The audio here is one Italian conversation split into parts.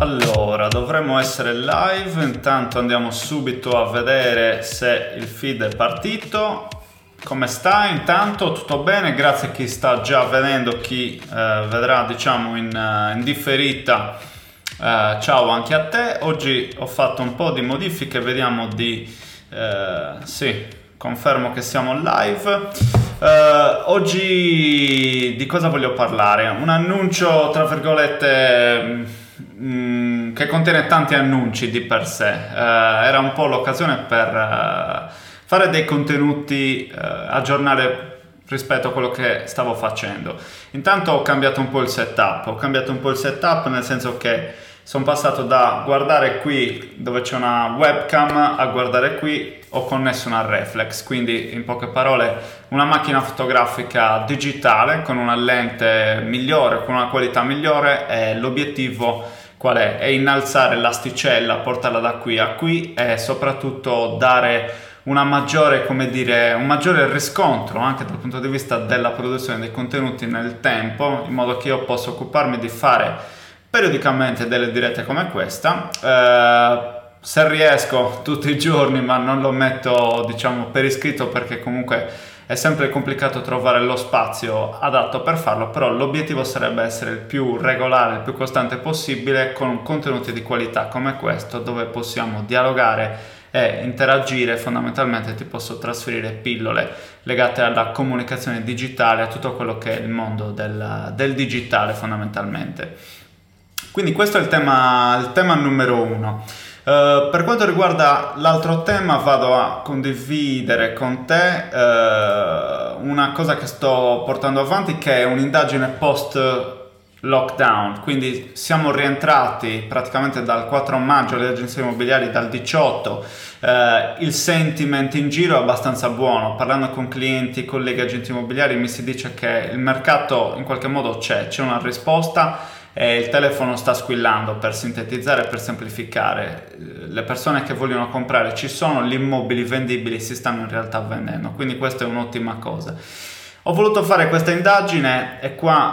Allora, dovremmo essere live, intanto andiamo subito a vedere se il feed è partito. Come stai? Intanto tutto bene, grazie a chi sta già vedendo, chi eh, vedrà diciamo in, uh, in differita. Uh, ciao anche a te, oggi ho fatto un po' di modifiche, vediamo di... Uh, sì, confermo che siamo live. oggi di cosa voglio parlare? Un annuncio, tra virgolette Mm, che contiene tanti annunci di per sé. Uh, era un po' l'occasione per uh, fare dei contenuti, uh, aggiornare rispetto a quello che stavo facendo. Intanto ho cambiato un po' il setup, ho cambiato un po' il setup nel senso che sono passato da guardare qui dove c'è una webcam a guardare qui ho connesso una reflex, quindi in poche parole una macchina fotografica digitale con una lente migliore, con una qualità migliore e l'obiettivo qual è? È innalzare l'asticella, portarla da qui a qui e soprattutto dare maggiore, dire, un maggiore riscontro anche dal punto di vista della produzione dei contenuti nel tempo, in modo che io possa occuparmi di fare periodicamente delle dirette come questa. Eh, se riesco tutti i giorni, ma non lo metto diciamo per iscritto perché comunque è sempre complicato trovare lo spazio adatto per farlo, però l'obiettivo sarebbe essere il più regolare, il più costante possibile con contenuti di qualità come questo dove possiamo dialogare e interagire, fondamentalmente ti posso trasferire pillole legate alla comunicazione digitale, a tutto quello che è il mondo del, del digitale fondamentalmente. Quindi questo è il tema, il tema numero uno. Uh, per quanto riguarda l'altro tema vado a condividere con te uh, una cosa che sto portando avanti che è un'indagine post lockdown, quindi siamo rientrati praticamente dal 4 maggio alle agenzie immobiliari dal 18, eh, il sentiment in giro è abbastanza buono, parlando con clienti, colleghi agenti immobiliari mi si dice che il mercato in qualche modo c'è, c'è una risposta e il telefono sta squillando per sintetizzare per semplificare. Le persone che vogliono comprare ci sono, gli immobili vendibili si stanno in realtà vendendo, quindi questa è un'ottima cosa. Ho voluto fare questa indagine e qua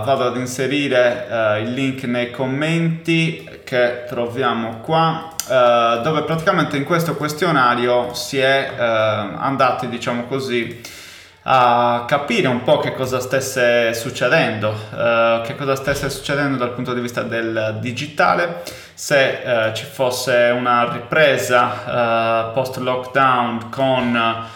uh, vado ad inserire uh, il link nei commenti che troviamo qua, uh, dove praticamente in questo questionario si è andati, diciamo così, a capire un po' che cosa stesse succedendo, uh, che cosa stesse succedendo dal punto di vista del digitale, se uh, ci fosse una ripresa uh, post lockdown con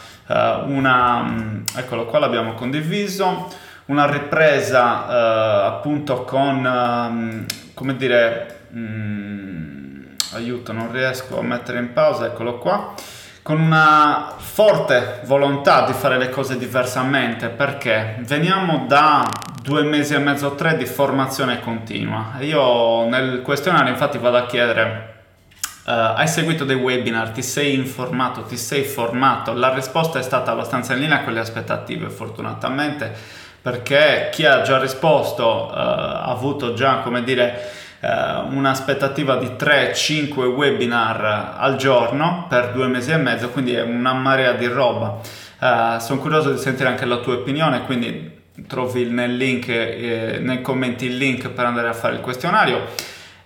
una, um, eccolo qua l'abbiamo condiviso, una ripresa appunto con, um, come dire, um, aiuto non riesco a mettere in pausa, eccolo qua con una forte volontà di fare le cose diversamente perché veniamo da due mesi e mezzo, tre di formazione continua. Io nel questionario infatti vado a chiedere Uh, hai seguito dei webinar, ti sei informato, ti sei formato? La risposta è stata abbastanza in linea con le aspettative, fortunatamente, perché chi ha già risposto uh, ha avuto già, come dire, eh, un'aspettativa di 3-5 webinar al giorno per due mesi e mezzo, quindi è una marea di roba. Uh, sono curioso di sentire anche la tua opinione, quindi trovi nel link, eh, nei commenti il link per andare a fare il questionario.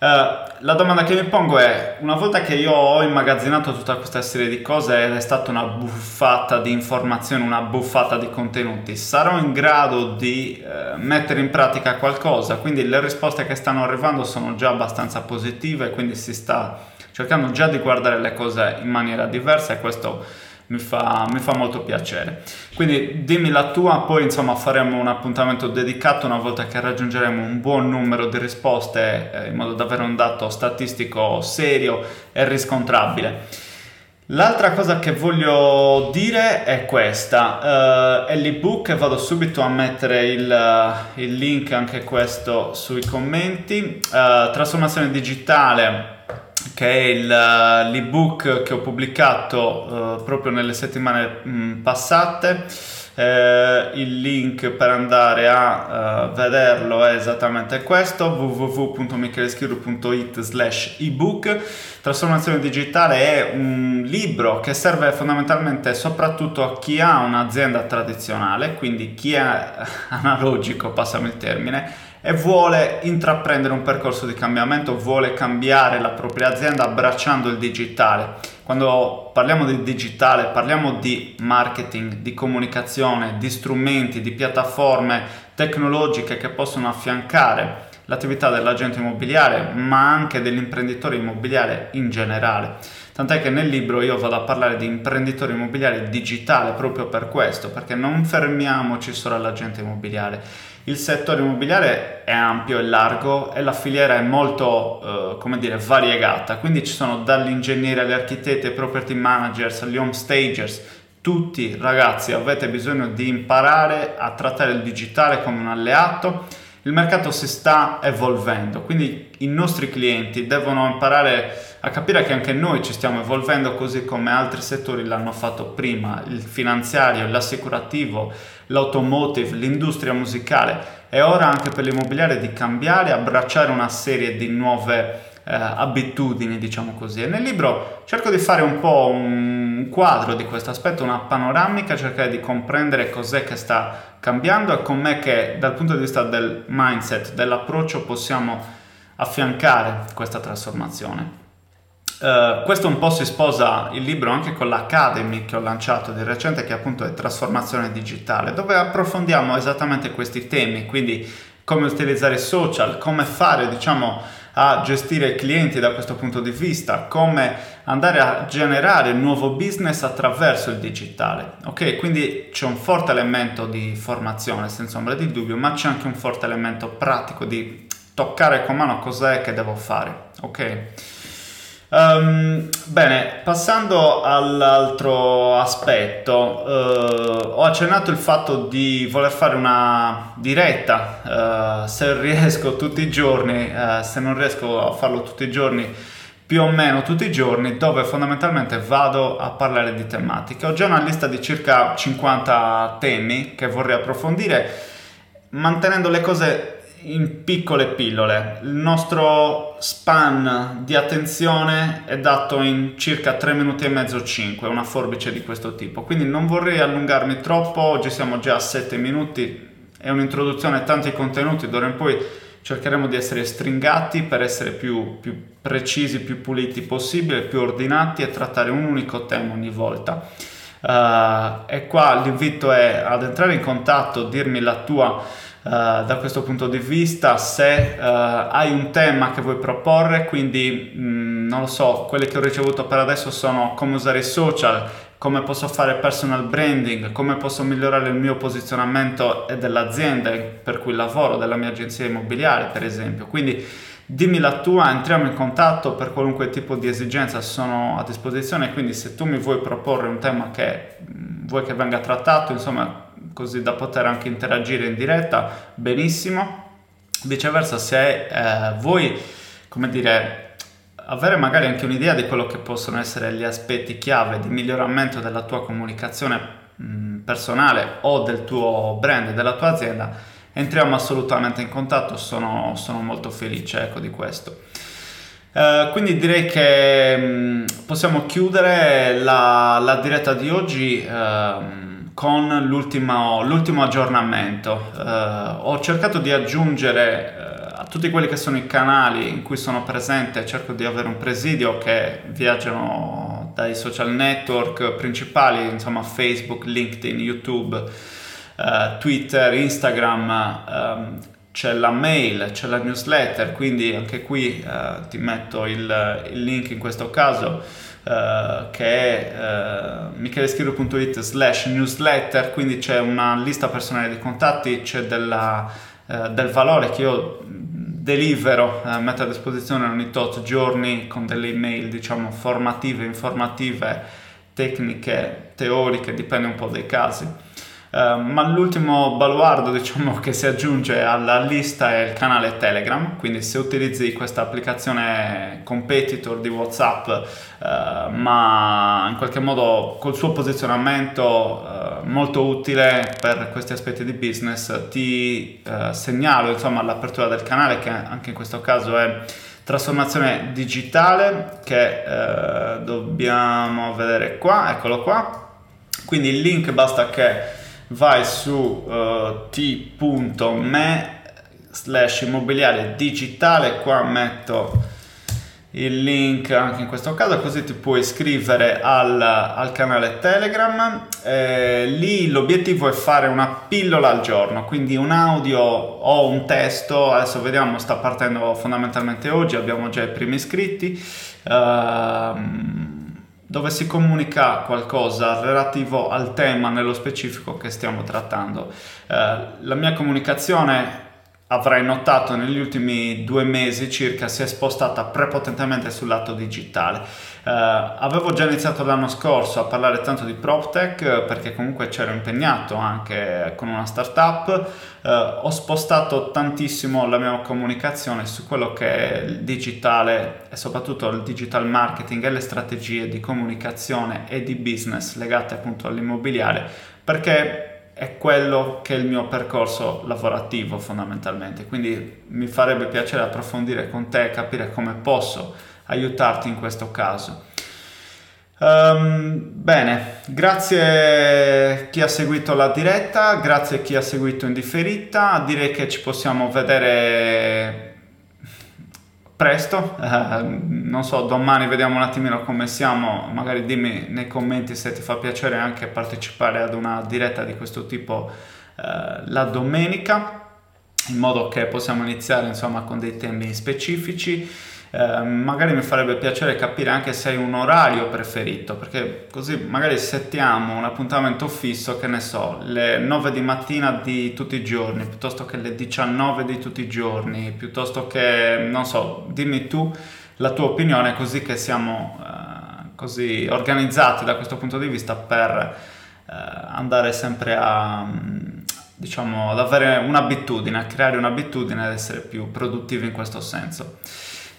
Uh, la domanda che mi pongo è, una volta che io ho immagazzinato tutta questa serie di cose ed è stata una buffata di informazioni, una buffata di contenuti, sarò in grado di uh, mettere in pratica qualcosa? Quindi le risposte che stanno arrivando sono già abbastanza positive, quindi si sta cercando già di guardare le cose in maniera diversa e questo mi fa, mi fa, molto piacere. Quindi dimmi la tua, poi insomma faremo un appuntamento dedicato una volta che raggiungeremo un buon numero di risposte eh, in modo da avere un dato statistico serio e riscontrabile. L'altra cosa che voglio dire è questa, uh, è l'ebook vado subito a mettere il, il link anche questo sui commenti, uh, trasformazione digitale che è il, eh, l'ebook che ho pubblicato uh, proprio nelle settimane mh, mm, passate. Eh, il link per andare a uh, vederlo è esattamente questo www.micheleschirru.it slash ebook trasformazione digitale è un libro che serve fondamentalmente soprattutto a chi ha un'azienda tradizionale quindi chi è analogico passami il termine e vuole intraprendere un percorso di cambiamento, vuole cambiare la propria azienda abbracciando il digitale. Quando parliamo di digitale parliamo di marketing, di comunicazione, di strumenti, di piattaforme tecnologiche che possono affiancare l'attività dell'agente immobiliare, ma anche dell'imprenditore immobiliare in generale. Tant'è che nel libro io vado a parlare di imprenditore immobiliare digitale proprio per questo, perché non fermiamoci solo all'agente immobiliare. Il settore immobiliare è ampio e largo e la filiera è molto, eh, come dire, variegata, quindi ci sono dall'ingegnere agli architetti, ai property managers, agli home stagers, tutti ragazzi avete bisogno di imparare a trattare il digitale come un alleato il mercato si sta evolvendo, quindi i nostri clienti devono imparare a capire che anche noi ci stiamo evolvendo così come altri settori l'hanno fatto prima, il finanziario, l'assicurativo, l'automotive, l'industria musicale. È ora anche per l'immobiliare di cambiare, abbracciare una serie di nuove eh, abitudini, diciamo così. E nel libro cerco di fare un po' un quadro di questo aspetto, una panoramica, cercare di comprendere cos'è che sta cambiando e com'è che dal punto di vista del mindset, dell'approccio possiamo affiancare questa trasformazione. Uh, questo un po' si sposa il libro anche con l'Academy che ho lanciato di recente, che appunto è trasformazione digitale, dove approfondiamo esattamente questi temi, quindi come utilizzare i social, come fare, diciamo, a gestire clienti da questo punto di vista, come andare a generare nuovo business attraverso il digitale. Ok, quindi c'è un forte elemento di formazione senza ombra di dubbio, ma c'è anche un forte elemento pratico di toccare con mano cos'è che devo fare. Ok. Um, bene, passando all'altro aspetto, uh, ho accennato il fatto di voler fare una diretta, uh, se riesco tutti i giorni, uh, se non riesco a farlo tutti i giorni, più o meno tutti i giorni, dove fondamentalmente vado a parlare di tematiche. Ho già una lista di circa 50 temi che vorrei approfondire, mantenendo le cose in piccole pillole. Il nostro span di attenzione è dato in circa 3 minuti e mezzo 5, una forbice di questo tipo. Quindi non vorrei allungarmi troppo, oggi siamo già a 7 minuti, è un'introduzione a tanti contenuti, d'ora in poi cercheremo di essere stringati per essere più, più precisi, più puliti possibile, più ordinati e trattare un unico tema ogni volta. Uh, e qua l'invito è ad entrare in contatto, dirmi la tua Uh, da questo punto di vista se uh, hai un tema che vuoi proporre quindi mh, mm, non lo so quelli che ho ricevuto per adesso sono come usare i social come posso fare personal branding come posso migliorare il mio posizionamento e dell'azienda per cui lavoro della mia agenzia immobiliare per esempio. Quindi dimmi la tua entriamo in contatto per qualunque tipo di esigenza sono a disposizione quindi se tu mi vuoi proporre un tema che mh, mm, vuoi che venga trattato insomma così da poter anche interagire in diretta, benissimo. Viceversa, se eh, vuoi, come dire, avere magari anche un'idea di quello che possono essere gli aspetti chiave di miglioramento della tua comunicazione mh, personale o del tuo brand, della tua azienda, entriamo assolutamente in contatto, sono, sono molto felice ecco, di questo. Uh, quindi direi che mh, possiamo chiudere la, la, diretta di oggi. Uh, con l'ultimo, l'ultimo aggiornamento. Uh, ho cercato di aggiungere uh, a tutti quelli che sono i canali in cui sono presente, cerco di avere un presidio che viaggiano dai social network principali, insomma Facebook, LinkedIn, YouTube, uh, Twitter, Instagram. Um, c'è la mail, c'è la newsletter, quindi anche qui ti metto il, il link in questo caso Uh, che è uh, micheleschiro.it slash newsletter, quindi c'è una lista personale di contatti, c'è della, uh, del valore che io delivero, metto a disposizione ogni tot giorni con delle email diciamo formative, informative, tecniche, teoriche, dipende un po' dai casi. Uh, ma l'ultimo baluardo diciamo, che si aggiunge alla lista è il canale Telegram, quindi se utilizzi questa applicazione competitor di WhatsApp, uh, ma in qualche modo col suo posizionamento uh, molto utile per questi aspetti di business, ti segnalo insomma, l'apertura del canale che anche in questo caso è trasformazione digitale che dobbiamo vedere qua, eccolo qua. Quindi il link basta che vai su uh, t.me slash immobiliare digitale, qua metto il link anche in questo caso così ti puoi iscrivere al, al canale telegram. Eh, lì l'obiettivo è fare una pillola al giorno quindi un audio o un testo. Adesso vediamo sta partendo fondamentalmente oggi abbiamo già i primi iscritti. Uh, dove si comunica qualcosa relativo al tema nello specifico che stiamo trattando. Uh, la mia comunicazione avrai notato negli ultimi due mesi circa si è spostata prepotentemente sul lato digitale. Uh, avevo già iniziato l'anno scorso a parlare tanto di PropTech uh, perché comunque c'ero impegnato anche con una startup. Uh, ho spostato tantissimo la mia comunicazione su quello che è il digitale e soprattutto il digital marketing e le strategie di comunicazione e di business legate appunto all'immobiliare perché è quello che è il mio percorso lavorativo fondamentalmente, quindi mi farebbe piacere approfondire con te e capire come posso aiutarti in questo caso. Um, bene, grazie chi ha seguito la diretta, grazie chi ha seguito in differita, direi che ci possiamo vedere presto, eh, non so, domani vediamo un attimino come siamo, magari dimmi nei commenti se ti fa piacere anche partecipare ad una diretta di questo tipo eh, la domenica, in modo che possiamo iniziare insomma con dei temi specifici. Eh, magari mi farebbe piacere capire anche se hai un orario preferito, perché così magari settiamo un appuntamento fisso, che ne so, le 9 di mattina di tutti i giorni, piuttosto che le 19 di tutti i giorni, piuttosto che, non so, dimmi tu la tua opinione così che siamo eh, così organizzati da questo punto di vista per eh, andare sempre a diciamo ad avere un'abitudine, a creare un'abitudine ad essere più produttivi in questo senso.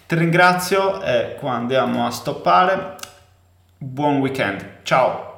Ti ringrazio e qua andiamo a stoppare. Buon weekend. Ciao.